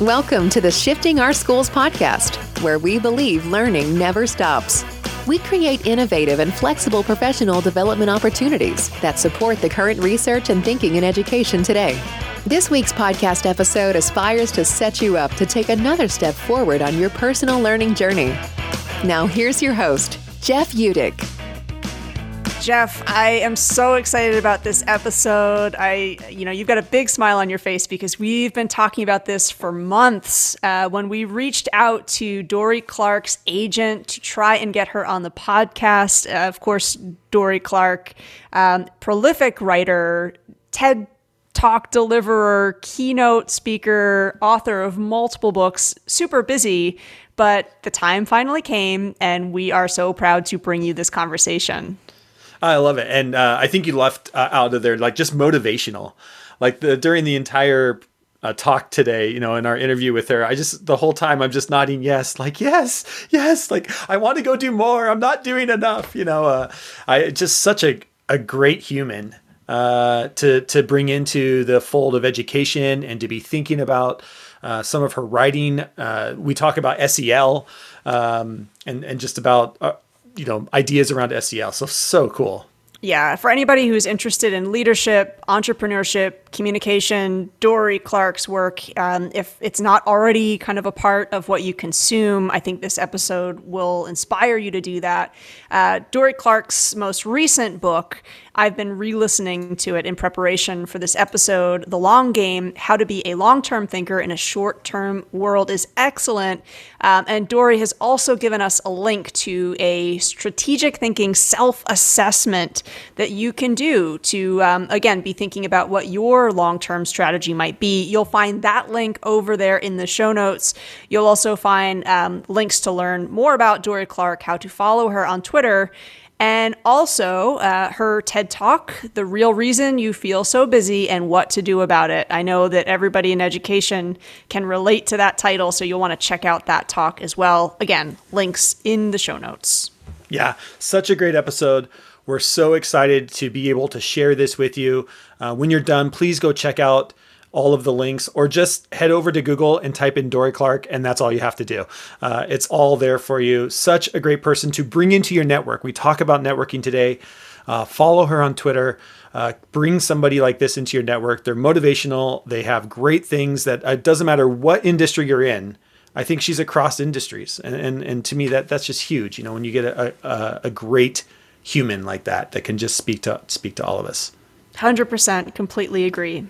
Welcome to the Shifting Our Schools podcast, where we believe learning never stops. We create innovative and flexible professional development opportunities that support the current research and thinking in education today. This week's podcast episode aspires to set you up to take another step forward on your personal learning journey. Now, here's your host, Jeff Utecht. Jeff, I am so excited about this episode. I, you know, you've got a big smile on your face because we've been talking about this for months. Uh, when we reached out to Dorie Clark's agent to try and get her on the podcast, uh, of course, Dorie Clark, um, prolific writer, TED talk deliverer, keynote speaker, author of multiple books, super busy. But the time finally came, and we are so proud to bring you this conversation. I love it, and uh, I think you left uh, out of there like just motivational, like the during the entire uh, talk today, you know, in our interview with her, I just the whole time I'm just nodding yes, like yes, yes, like I want to go do more. I'm not doing enough, you know. Uh, I just such a a great human uh, to to bring into the fold of education and to be thinking about. Uh, some of her writing, uh, we talk about SEL um, and and just about uh, you know ideas around SEL. So so cool. Yeah, for anybody who's interested in leadership, entrepreneurship, communication, Dorie Clark's work, um, if it's not already kind of a part of what you consume, I think this episode will inspire you to do that. Uh, Dorie Clark's most recent book I've been re listening to it in preparation for this episode. The Long Game How to Be a Long Term Thinker in a Short Term World is excellent. Um, and Dorie has also given us a link to a strategic thinking self assessment that you can do to, um, again, be thinking about what your long term strategy might be. You'll find that link over there in the show notes. You'll also find um, links to learn more about Dorie Clark, how to follow her on Twitter and also uh, her TED Talk, The Real Reason You Feel So Busy and What to Do About It. I know that everybody in education can relate to that title, so you'll want to check out that talk as well. Again, links in the show notes. Yeah, such a great episode. We're so excited to be able to share this with you. Uh, when you're done, please go check out all of the links, or just head over to Google and type in Dorie Clark, and that's all you have to do. Uh, it's all there for you. Such a great person to bring into your network. We talk about networking today. Uh, follow her on Twitter. Uh, bring somebody like this into your network. They're motivational. They have great things that uh, it doesn't matter what industry you're in. I think she's across industries, and and, and to me that that's just huge. You know, when you get a, a, a great human like that that can just speak to speak to all of us. Hundred percent, completely agree.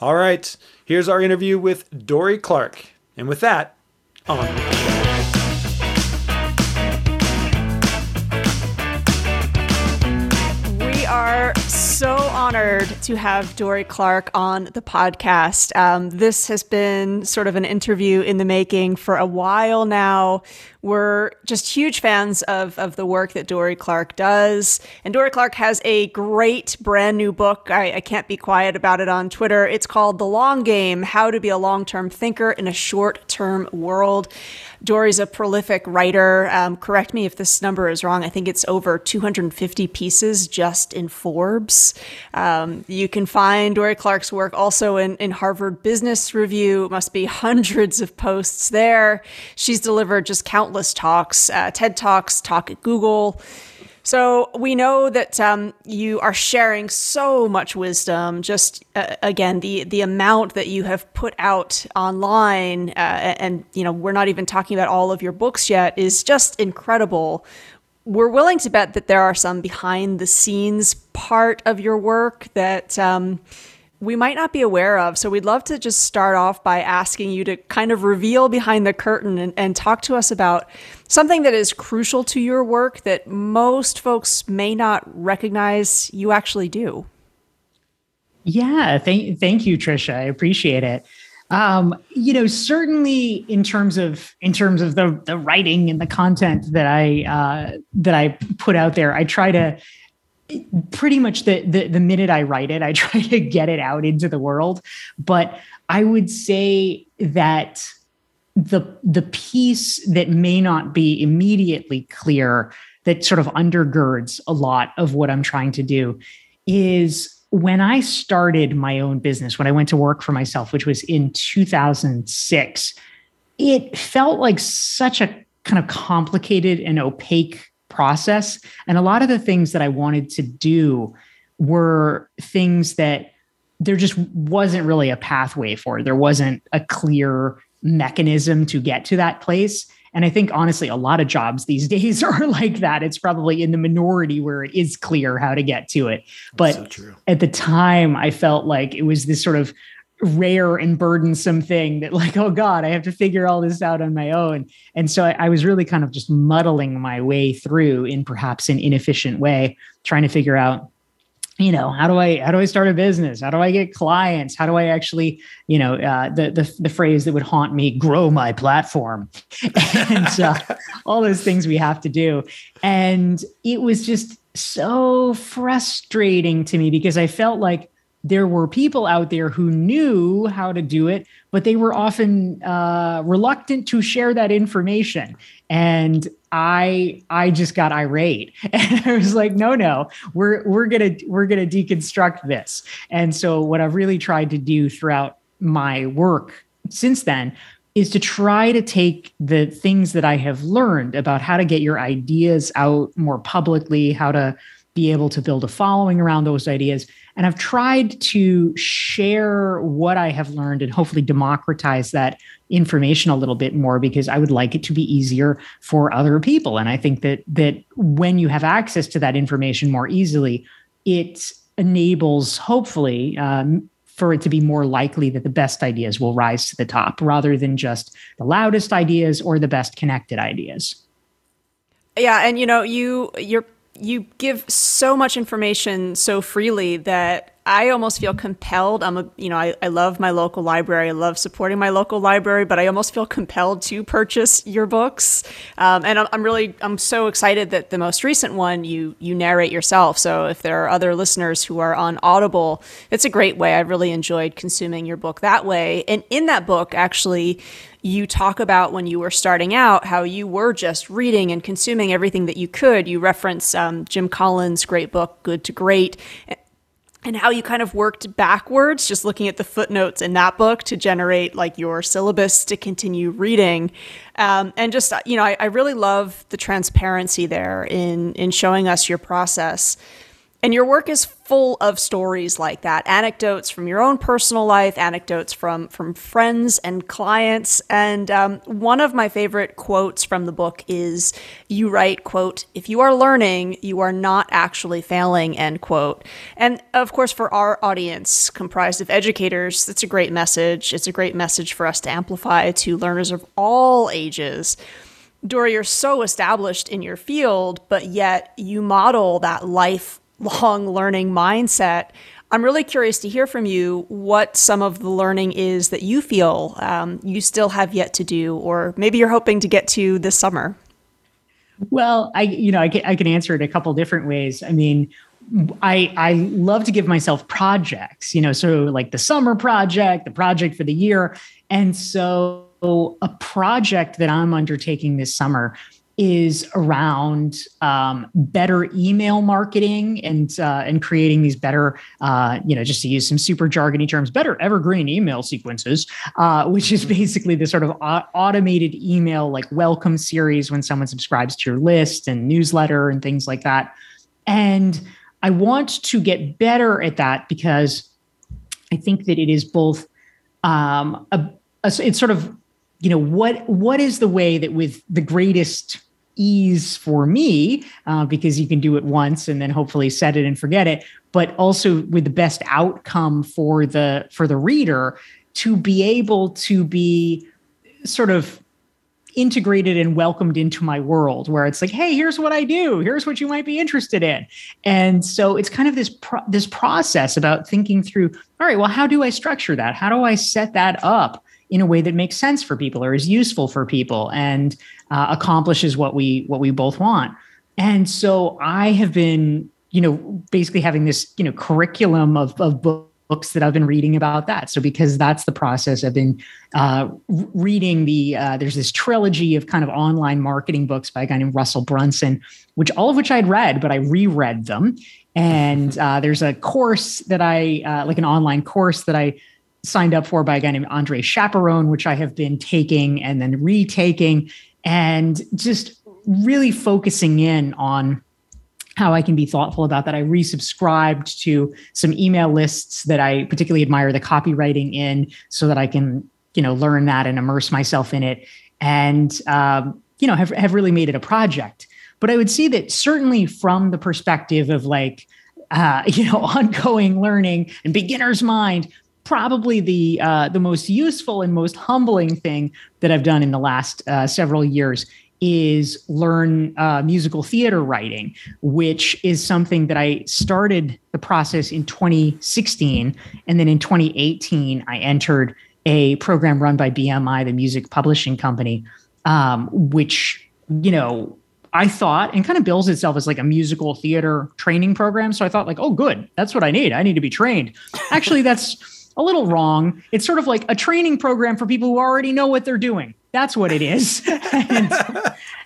All right, here's our interview with Dorie Clark. And with that, on. Honored to have Dorie Clark on the podcast. Um, this has been sort of an interview in the making for a while now. We're just huge fans of, of the work that Dorie Clark does. And Dorie Clark has a great brand new book. I, I can't be quiet about it on Twitter. It's called The Long Game How to Be a Long Term Thinker in a Short Term World. Dorie's a prolific writer. Um, correct me if this number is wrong. I think it's over 250 pieces just in Forbes. Um, you can find Dorie Clark's work also in, in Harvard Business Review. It must be hundreds of posts there. She's delivered just countless talks, uh, TED Talks, talk at Google. So we know that um, you are sharing so much wisdom. Just uh, again, the the amount that you have put out online, uh, and you know, we're not even talking about all of your books yet, is just incredible. We're willing to bet that there are some behind the scenes part of your work that. Um, we might not be aware of. So we'd love to just start off by asking you to kind of reveal behind the curtain and, and, talk to us about something that is crucial to your work that most folks may not recognize you actually do. Yeah, thank thank you, Trisha. I appreciate it. Um, you know, certainly in terms of in terms of the the writing and the content that I uh, that I put out there, I try to pretty much the, the the minute I write it, I try to get it out into the world. But I would say that the the piece that may not be immediately clear that sort of undergirds a lot of what I'm trying to do is when I started my own business, when I went to work for myself, which was in 2006, it felt like such a kind of complicated and opaque process. And a lot of the things that I wanted to do were things that there just wasn't really a pathway for. There wasn't a clear mechanism to get to that place. And I think honestly, a lot of jobs these days are like that. It's probably in the minority where it is clear how to get to it. But so at the time, I felt like it was this sort of rare and burdensome thing that, like, oh God, I have to figure all this out on my own. And so I, I was really kind of just muddling my way through in perhaps an inefficient way, trying to figure out you know how do i how do i start a business? How do i get clients? How do i actually you know uh, the, the the phrase that would haunt me grow my platform. And uh, all those things we have to do. And it was just so frustrating to me because i felt like there were people out there who knew how to do it, but they were often uh, reluctant to share that information. And I I just got irate, and I was like, no, no, we're we're gonna we're gonna deconstruct this. And so what I've really tried to do throughout my work since then is to try to take the things that I have learned about how to get your ideas out more publicly, how to be able to build a following around those ideas. And I've tried to share what I have learned and hopefully democratize that information a little bit more because I would like it to be easier for other people. And I think that that when you have access to that information more easily, it enables hopefully um, for it to be more likely that the best ideas will rise to the top rather than just the loudest ideas or the best connected ideas. Yeah, and you know, you you're you give so much information so freely that I almost feel compelled. I'm a, you know, I, I love my local library. I love supporting my local library, but I almost feel compelled to purchase your books. Um, and I'm, really, I'm so excited that the most recent one you you narrate yourself. So if there are other listeners who are on Audible, it's a great way. I really enjoyed consuming your book that way. And in that book, actually, you talk about when you were starting out how you were just reading and consuming everything that you could. You reference um, Jim Collins' great book, Good to Great, and how you kind of worked backwards, just looking at the footnotes in that book to generate like your syllabus to continue reading. Um, and just, you know, I, I really love the transparency there in, in showing us your process. And your work is full of stories like that, anecdotes from your own personal life, anecdotes from from friends and clients. And um, one of my favorite quotes from the book is, "You write, quote, if you are learning, you are not actually failing." End quote. And of course, for our audience, comprised of educators, that's a great message. It's a great message for us to amplify to learners of all ages. Dorie, you're so established in your field, but yet you model that life long learning mindset. I'm really curious to hear from you what some of the learning is that you feel um, you still have yet to do, or maybe you're hoping to get to this summer. Well, I you know I can, I can answer it a couple different ways. I mean, I I love to give myself projects, you know, so like the summer project, the project for the year, and so a project that I'm undertaking this summer is around um, better email marketing and uh, and creating these better, uh, you know, just to use some super jargony terms, better evergreen email sequences, uh, which is basically the sort of automated email like welcome series when someone subscribes to your list and newsletter and things like that. And I want to get better at that because I think that it is both um, a, a, it's sort of you know what what is the way that with the greatest ease for me uh, because you can do it once and then hopefully set it and forget it but also with the best outcome for the for the reader to be able to be sort of integrated and welcomed into my world where it's like hey here's what i do. Here's what you might be interested in. And so it's kind of this pro- this process about thinking through all right well how do i structure that? How do i set that up in a way that makes sense for people or is useful for people and uh, accomplishes what we what we both want. And so I have been, you know, basically having this, you know, curriculum of, of books that I've been reading about that. So because that's the process, I've been uh, reading the. Uh, there's this trilogy of kind of online marketing books by a guy named Russell Brunson, which all of which I'd read, but I reread them And uh, there's a course that I, uh, like an online course that I signed up for by a guy named Andre Chaperon, which I have been taking and then retaking, and just really focusing in on how I can be thoughtful about that. I resubscribed to some email lists that I particularly admire the copywriting in so that I can, you know, learn that and immerse myself in it. And, um, you know, have, have really made it a project. But I would see that certainly from the perspective of like, uh, you know, ongoing learning and beginner's mind, probably the uh, the most useful and most humbling thing that I've done in the last uh, several years is learn uh, musical theater writing, which is something that I started the process in 2016. And then in 2018, I entered a program run by BMI, the music publishing company, um, which, you know, I thought and kind of bills itself as like a musical theater training program. So I thought, like, oh, good, that's what I need. I need to be trained. Actually, that's a little wrong. It's sort of like a training program for people who already know what they're doing. That's what it is. and, and,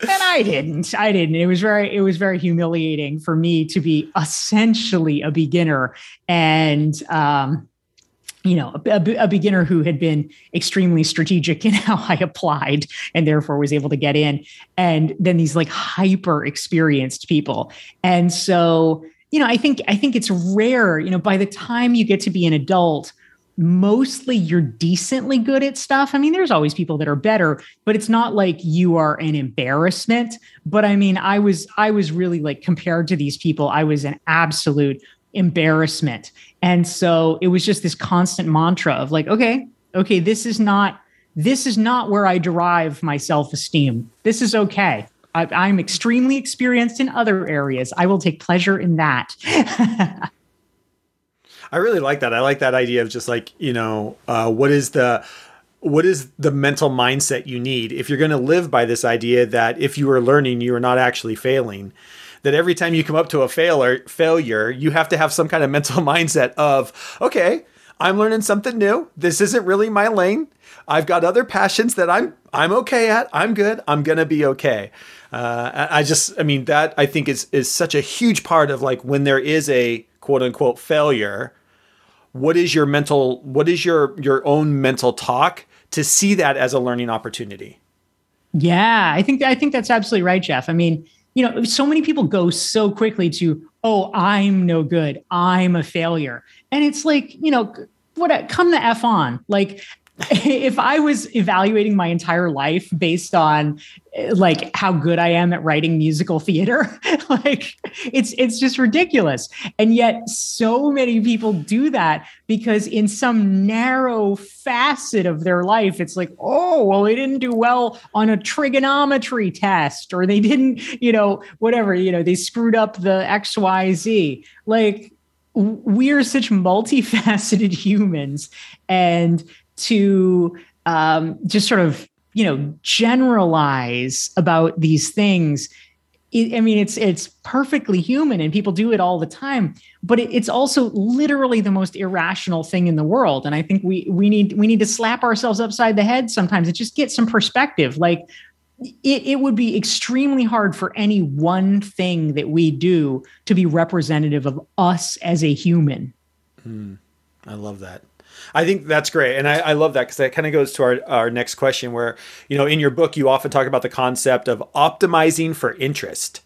I didn't. I didn't. It was very it was very humiliating for me to be essentially a beginner and um you know, a, a, beginner who had been extremely strategic in how I applied and therefore was able to get in. And then these like hyper experienced people. And so, you know, I think I think it's rare, you know, by the time you get to be an adult, mostly you're decently good at stuff. I mean, there's always people that are better, but it's not like you are an embarrassment. But I mean, I was I was really like compared to these people, I was an absolute embarrassment. And so it was just this constant mantra of like, okay, okay, this is not this is not where I derive my self-esteem. This is okay. I, am extremely experienced in other areas. I will take pleasure in that. I really like that. I like that idea of just like, you know, uh, what is the what is the mental mindset you need if you're going to live by this idea that if you are learning, you are not actually failing. That every time you come up to a failure, failure, you have to have some kind of mental mindset of, okay, I'm learning something new. This isn't really my lane. I've got other passions that I'm I'm okay at. I'm good. I'm gonna be okay. Uh, I just, I mean, that I think is is such a huge part of like when there is a quote unquote failure what is your mental what is your your own mental talk to see that as a learning opportunity? Yeah i think i think that's absolutely right jeff. I mean you know so many people go so quickly to oh i'm no good i'm a failure. And it's like you know what come the f on. Like if I was evaluating my entire life based on eh, like how good I am at writing musical theater, like it's it's just ridiculous. And yet so many people do that because in some narrow facet of their life it's like, "Oh, well they didn't do well on a trigonometry test or they didn't, you know, whatever, you know, they screwed up the XYZ." Like we are such multifaceted humans and to um, just sort of you know generalize about these things I mean, it's it's perfectly human, and people do it all the time. But it, it's also literally the most irrational thing in the world. And I think we we need we need to slap ourselves upside the head sometimes and just get some perspective. Like it, it would be extremely hard for any one thing that we do to be representative of us as a human. Mm, I love that. I think that's great. And I, I love that because that kind of goes to our, our next question where, you know, in your book, you often talk about the concept of optimizing for interest.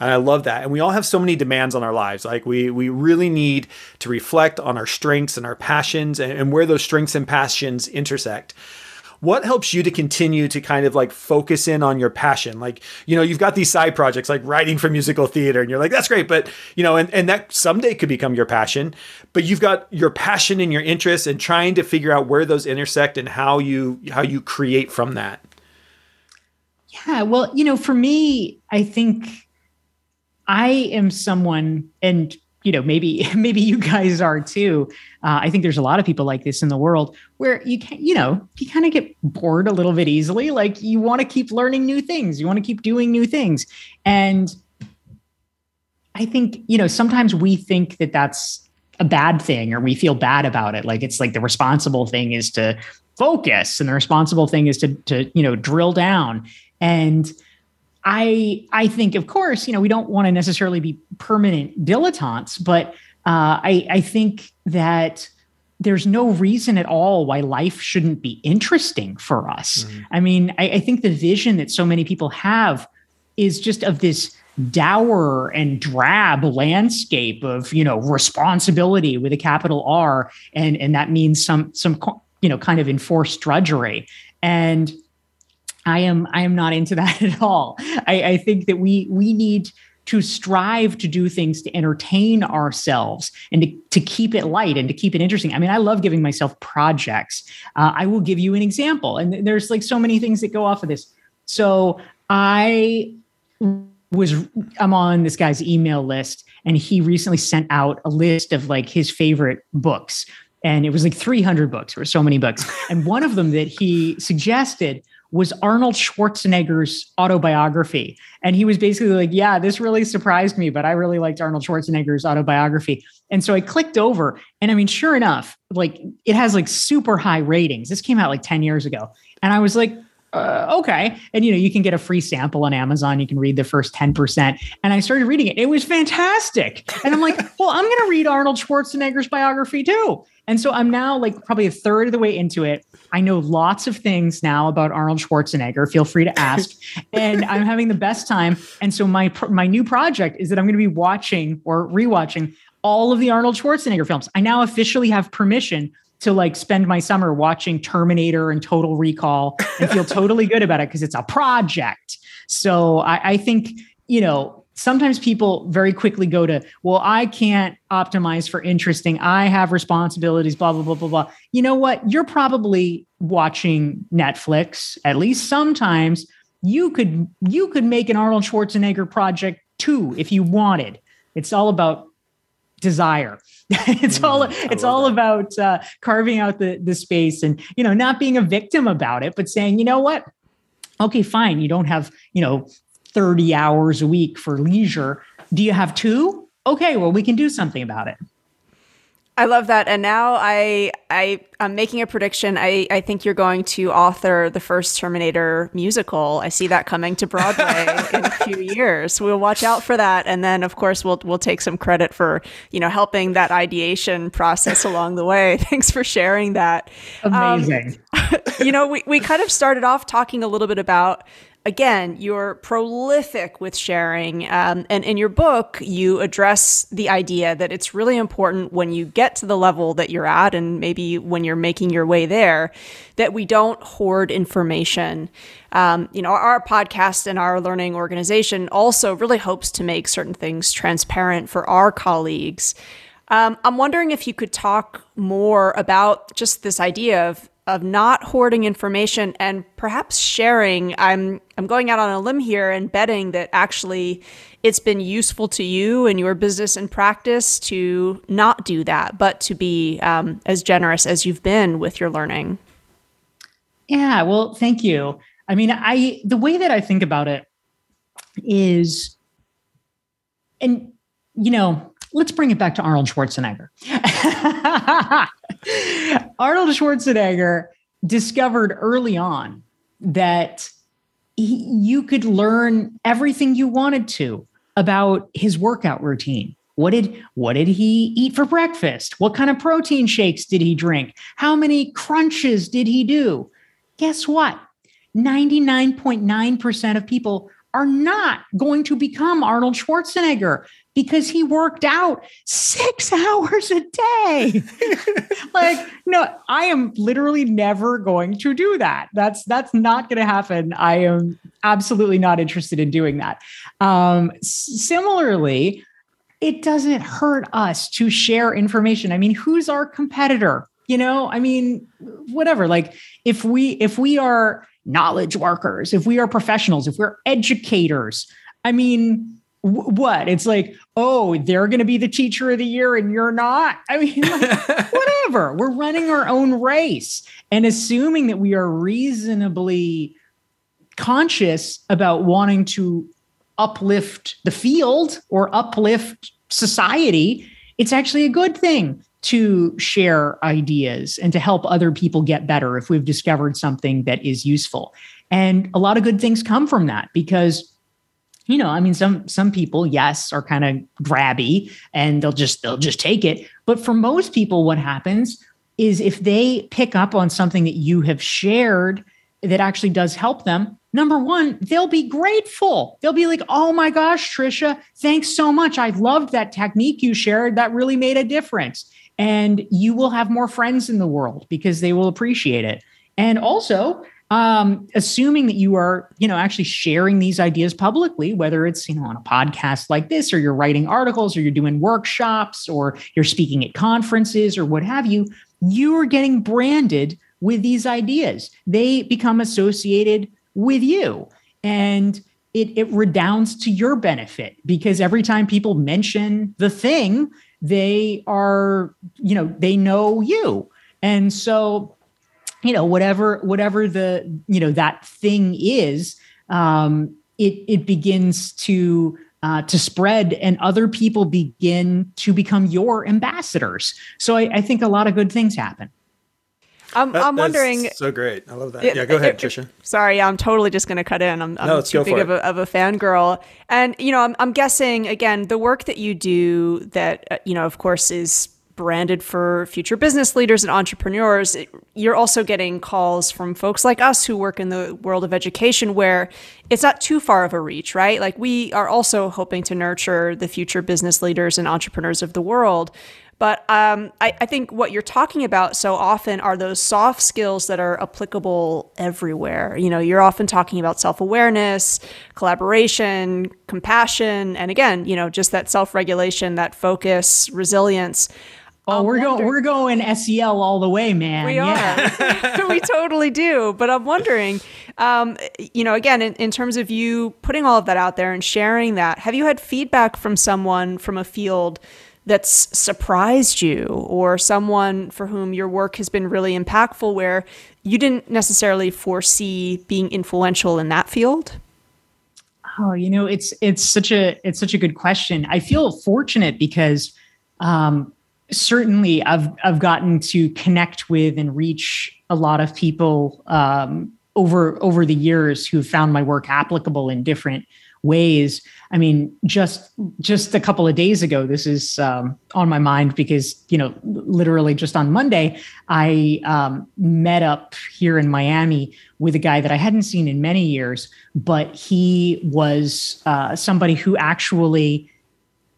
And I love that. And we all have so many demands on our lives. Like we we really need to reflect on our strengths and our passions and, and where those strengths and passions intersect what helps you to continue to kind of like focus in on your passion? Like you know you've got these side projects like writing for musical theater and you're like that's great but you know and, and that someday could become your passion but you've got your passion and your interests and trying to figure out where those intersect and how you how you create from that. Yeah well you know for me i think i am someone and you know maybe maybe you guys are too. Uh, i think there's a lot of people like this in the world where you can you know you kind of get bored a little bit easily. Like you want to keep learning new things. You want to keep doing new things. And i think you know sometimes we think that that's a bad thing or we feel bad about it. Like it's like the responsible thing is to focus and the responsible thing is to to you know drill down. And I I think, of course, you know, we don't want to necessarily be permanent dilettantes, but uh, I I think that there's no reason at all why life shouldn't be interesting for us. Mm-hmm. I mean, I, I think the vision that so many people have is just of this dour and drab landscape of you know responsibility with a capital R, and and that means some some you know kind of enforced drudgery. And I am I am not into that at all. I, I think that we we need to strive to do things to entertain ourselves and to, to keep it light and to keep it interesting. I mean, I love giving myself projects. Uh, I will give you an example, and there's like so many things that go off of this. So I was I'm on this guy's email list, and he recently sent out a list of like his favorite books. And it was like 300 books. Were so many books. And one of them that he suggested was Arnold Schwarzenegger's autobiography. And he was basically like, Yeah, this really surprised me, but I really liked Arnold Schwarzenegger's autobiography. And so I clicked over, and I mean, sure enough, like it has like super high ratings. This came out like 10 years ago. And I was like, uh, okay. And you know, you can get a free sample on Amazon. You can read the first 10%. And I started reading it. It was fantastic. And I'm like, well, I'm going to read Arnold Schwarzenegger's biography too. And so I'm now like probably a third of the way into it. I know lots of things now about Arnold Schwarzenegger. Feel free to ask. and I'm having the best time. And so my my new project is that I'm going to be watching or rewatching all of the Arnold Schwarzenegger films. I now officially have permission to like spend my summer watching Terminator and Total Recall and feel totally good about it because it's a project. So I, I think, you know, sometimes people very quickly go to, well, I can't optimize for interesting. I have responsibilities, blah, blah, blah, blah, blah. You know what? You're probably watching Netflix, at least sometimes. You could you could make an Arnold Schwarzenegger project too if you wanted. It's all about desire. it's mm, all it's all that. about uh, carving out the the space and you know not being a victim about it, but saying, you know what, okay, fine, you don't have you know 30 hours a week for leisure. Do you have two? Okay, well, we can do something about it. I love that. And now I I I'm making a prediction. I I think you're going to author the first Terminator musical. I see that coming to Broadway in a few years. We'll watch out for that. And then of course we'll we'll take some credit for, you know, helping that ideation process along the way. Thanks for sharing that. Amazing. Um, you know, we, we kind of started off talking a little bit about again, you're prolific with sharing. Um, and in your book, you address the idea that it's really important when you get to the level that you're at, and maybe when you're making your way there, that we don't hoard information. Um, you know, our podcast and our learning organization also really hopes to make certain things transparent for our colleagues. Um, I'm wondering if you could talk more about just this idea of of not hoarding information and perhaps sharing. I'm I'm going out on a limb here and betting that actually it's been useful to you and your business and practice to not do that, but to be um, as generous as you've been with your learning. Yeah, well, thank you. I mean, I the way that I think about it is, and you know, let's bring it back to Arnold Schwarzenegger. Arnold Schwarzenegger discovered early on that he, you could learn everything you wanted to about his workout routine. What did what did he eat for breakfast? What kind of protein shakes did he drink? How many crunches did he do? Guess what? 99.9% of people are not going to become Arnold Schwarzenegger because he worked out six hours a day. like, no, I am literally never going to do that. That's that's not going to happen. I am absolutely not interested in doing that. Um, similarly, it doesn't hurt us to share information. I mean, who's our competitor? You know, I mean, whatever. Like, if we if we are knowledge workers, if we are professionals, if we're educators, I mean what? It's like, oh, they're going to be the teacher of the year and you're not. I mean, like, whatever. We're running our own race and assuming that we are reasonably conscious about wanting to uplift the field or uplift society. It's actually a good thing to share ideas and to help other people get better if we've discovered something that is useful. And a lot of good things come from that because you know, I mean, some some people, yes, are kind of grabby and they'll just they'll just take it. But for most people, what happens is if they pick up on something that you have shared that actually does help them, number one, they'll be grateful. They'll be like, oh my gosh, Trisha, thanks so much. I loved that technique you shared. That really made a difference. And you will have more friends in the world because they will appreciate it. And also, um, assuming that you are, you know, actually sharing these ideas publicly, whether it's, you know, on a podcast like this, or you're writing articles, or you're doing workshops, or you're speaking at conferences, or what have you, you are getting branded with these ideas. They become associated with you. And it, it redounds to your benefit because every time people mention the thing, they are, you know, they know you. And so you know whatever whatever the you know that thing is um it it begins to uh, to spread and other people begin to become your ambassadors so I, I think a lot of good things happen I'm, that, I'm wondering. So great. I love that. It, yeah, go ahead, it, Trisha. Sorry, I'm totally just going to cut in. I'm, I'm no, too big of a, of a fangirl. And, you know, I'm, I'm guessing, again, the work that you do that, uh, you know, of course, is branded for future business leaders and entrepreneurs, you're also getting calls from folks like us who work in the world of education where it's not too far of a reach, right? Like we are also hoping to nurture the future business leaders and entrepreneurs of the world. But um, I, I, think what you're talking about so often are those soft skills that are applicable everywhere. You know, you're often talking about self awareness, collaboration, compassion, and again, you know, just that self regulation, that focus, resilience. Oh, we're going we're going SEL all the way, man. We yeah. are. we totally do. But I'm wondering, um, you know, again, in, in terms of you putting all of that out there and sharing that, have you had feedback from someone from a field that's surprised you or someone for whom your work has been really impactful where you didn't necessarily foresee being influential in that field? Oh, you know, it's it's such a it's such a good question. I feel fortunate because um, certainly I've I've gotten to connect with and reach a lot of people um, over over the years who found my work applicable in different ways. I mean, just just a couple of days ago, this is um, on my mind because you know, literally just on Monday, I um, met up here in Miami with a guy that I hadn't seen in many years, but he was uh, somebody who actually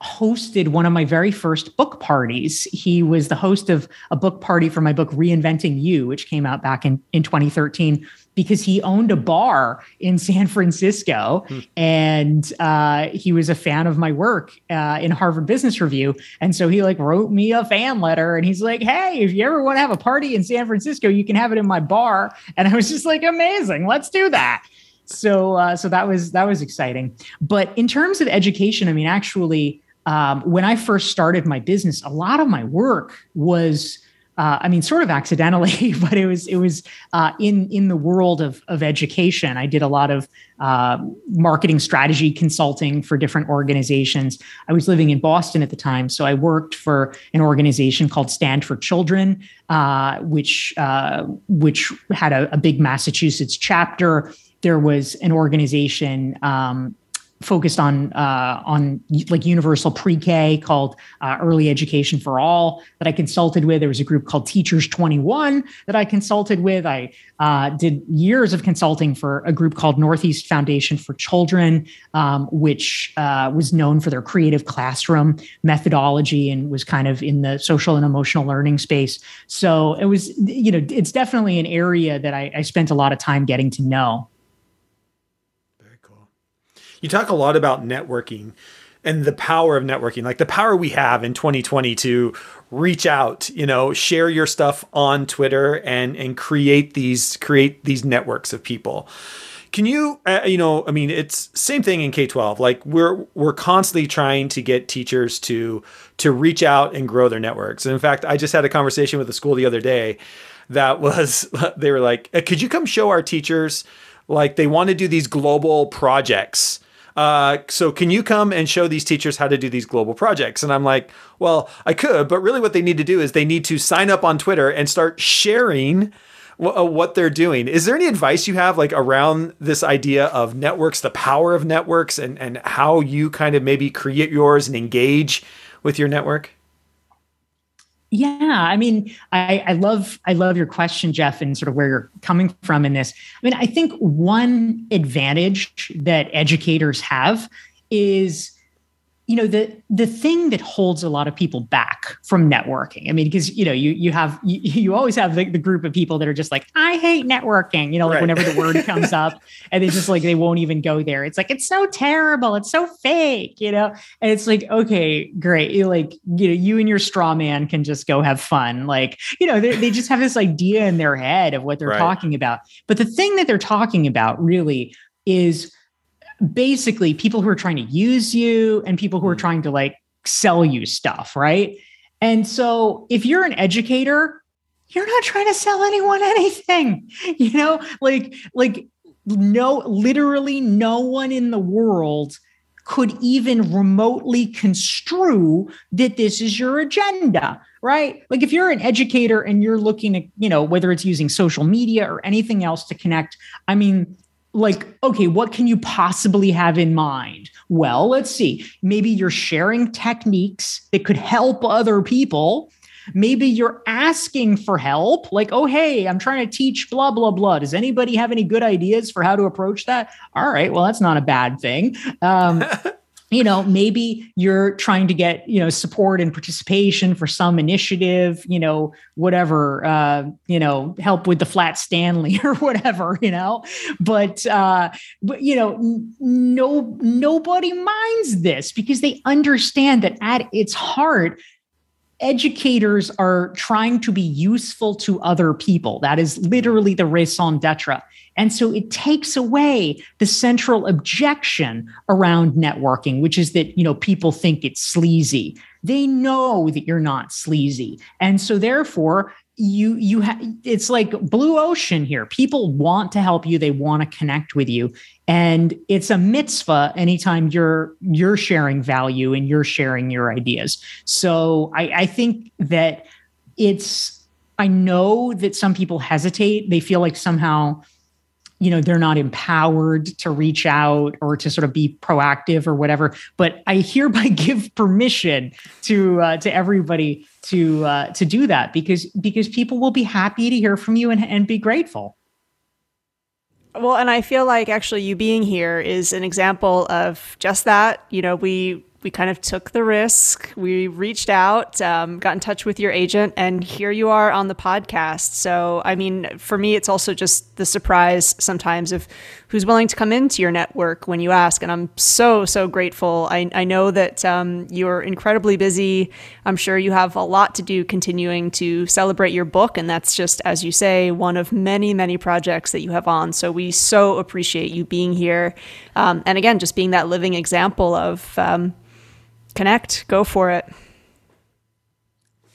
hosted one of my very first book parties. He was the host of a book party for my book Reinventing You, which came out back in, in 2013, because he owned a bar in San Francisco hmm. and uh, he was a fan of my work uh, in Harvard Business Review. And so he like wrote me a fan letter and he's like, Hey, if you ever want to have a party in San Francisco, you can have it in my bar. And I was just like, amazing, let's do that so uh, so that was that was exciting but in terms of education i mean actually um, when I first started my business, a lot of my work was, uh, I mean, sort of accidentally, but it was it was uh, in in the world of of education. I did a lot of uh, marketing strategy consulting for different organizations. I was living in Boston at the time, so I worked for an organization called Stand for Children, uh, which uh, which had a, a, big Massachusetts chapter. There was an organization. Um, focused on uh, on like universal pre-K called uh, Early Education for All that I consulted with. There was a group called Teachers 21 that I consulted with. I uh, did years of consulting for a group called Northeast Foundation for Children, um, which uh, was known for their creative classroom methodology and was kind of in the social and emotional learning space. So it was, you know, it's definitely an area that I, I spent a lot of time getting to know. You talk a lot about networking and the power of networking, like the power we have in 2020 to reach out, you know, share your stuff on Twitter and and create these create these networks of people. Can you, uh, you know, I mean, it's same thing in K twelve. Like we're we're constantly trying to get teachers to to reach out and grow their networks. And in fact, I just had a conversation with a school the other day that was they were like, uh, "Could you come show our teachers?" Like they want to do these global projects uh, so can you come and show these teachers how to do these global projects? And I'm like, well, I could, but really what they need to do is they need to sign up on Twitter and start sharing uh, what they're doing. Is there any advice you have like around this idea of networks, the power of networks, and and how you kind of maybe create yours and engage with your network? Yeah, I mean, I, I love I love your question, Jeff, and sort of where you're coming from in this. I mean, I think one advantage that educators have is you know the the thing that holds a lot of people back from networking i mean because you know you you have you, you always have the, the, group of people that are just like i hate networking you know like right. whenever the word comes up and they just like they won't even go there. It's like it's so terrible. It's so fake you know? And it's like okay great. You like you know you and your straw man can just go have fun. Like you know they just have this idea in their head of what they're right. talking about. But the thing that they're talking about really is basically people who are trying to use you and people who are mm. trying to like sell you stuff, right? And so if you're an educator, you're not trying to sell anyone anything. You know, like like no literally no one in the world could even remotely construe that this is your agenda right like if you're an educator and you're looking at you know whether it's using social media or anything else to connect i mean like, okay, what can you possibly have in mind? Well, let's see. Maybe you're sharing techniques that could help other people. Maybe you're asking for help, like, oh, hey, I'm trying to teach blah, blah, blah. Does anybody have any good ideas for how to approach that? All right, well, that's not a bad thing. Um, you know maybe you're trying to get you know support and participation for some initiative you know whatever uh you know help with the flat stanley or whatever you know? But uh but you know no nobody minds this because they understand that at its heart educators are trying to be useful to other people. That is literally the raison d'etre and so it takes away the central objection around networking, which is that, you know, people think it's sleazy. They know that you're not sleazy. And so therefore, you you have it's like blue ocean here. People want to help you. They want to connect with you and it's a mitzvah anytime you're you're sharing value and you're sharing your ideas. So i i think that it's i know that some people hesitate. They feel like somehow you know they're not empowered to reach out or to sort of be proactive or whatever. But i hereby give permission to uh, to everybody to uh, to do that because because people will be happy to hear from you and, and be grateful well and i feel like actually you being here is an example of just that. You know we we kind of took the risk. We reached out, um, got in touch with your agent, and here you are on the podcast. So, I mean, for me, it's also just the surprise sometimes of who's willing to come into your network when you ask. And I'm so, so grateful. I, I know that um, you're incredibly busy. I'm sure you have a lot to do continuing to celebrate your book. And that's just, as you say, one of many, many projects that you have on. So we so appreciate you being here. Um, and again, just being that living example of, um, connect, go for it.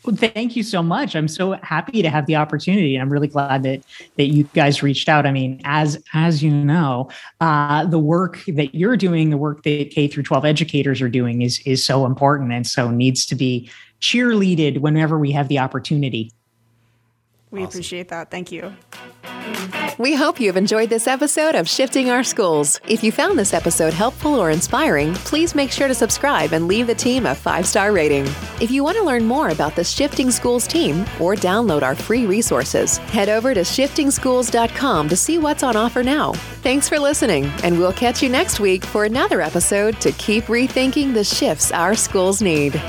Well, thank you so much. I'm so happy to have the opportunity. I'm really glad that that you guys reached out. I mean, as as you know, uh, the work that you're doing, the work that K through 12 educators are doing, is is so important and so needs to be cheerleaded whenever we have the opportunity. We awesome. appreciate that. Thank you. We hope you've enjoyed this episode of Shifting Our Schools. If you found this episode helpful or inspiring, please make sure to subscribe and leave the team a five star rating. If you want to learn more about the Shifting Schools team or download our free resources, head over to shiftingschools.com to see what's on offer now. Thanks for listening, and we'll catch you next week for another episode to keep rethinking the shifts our schools need.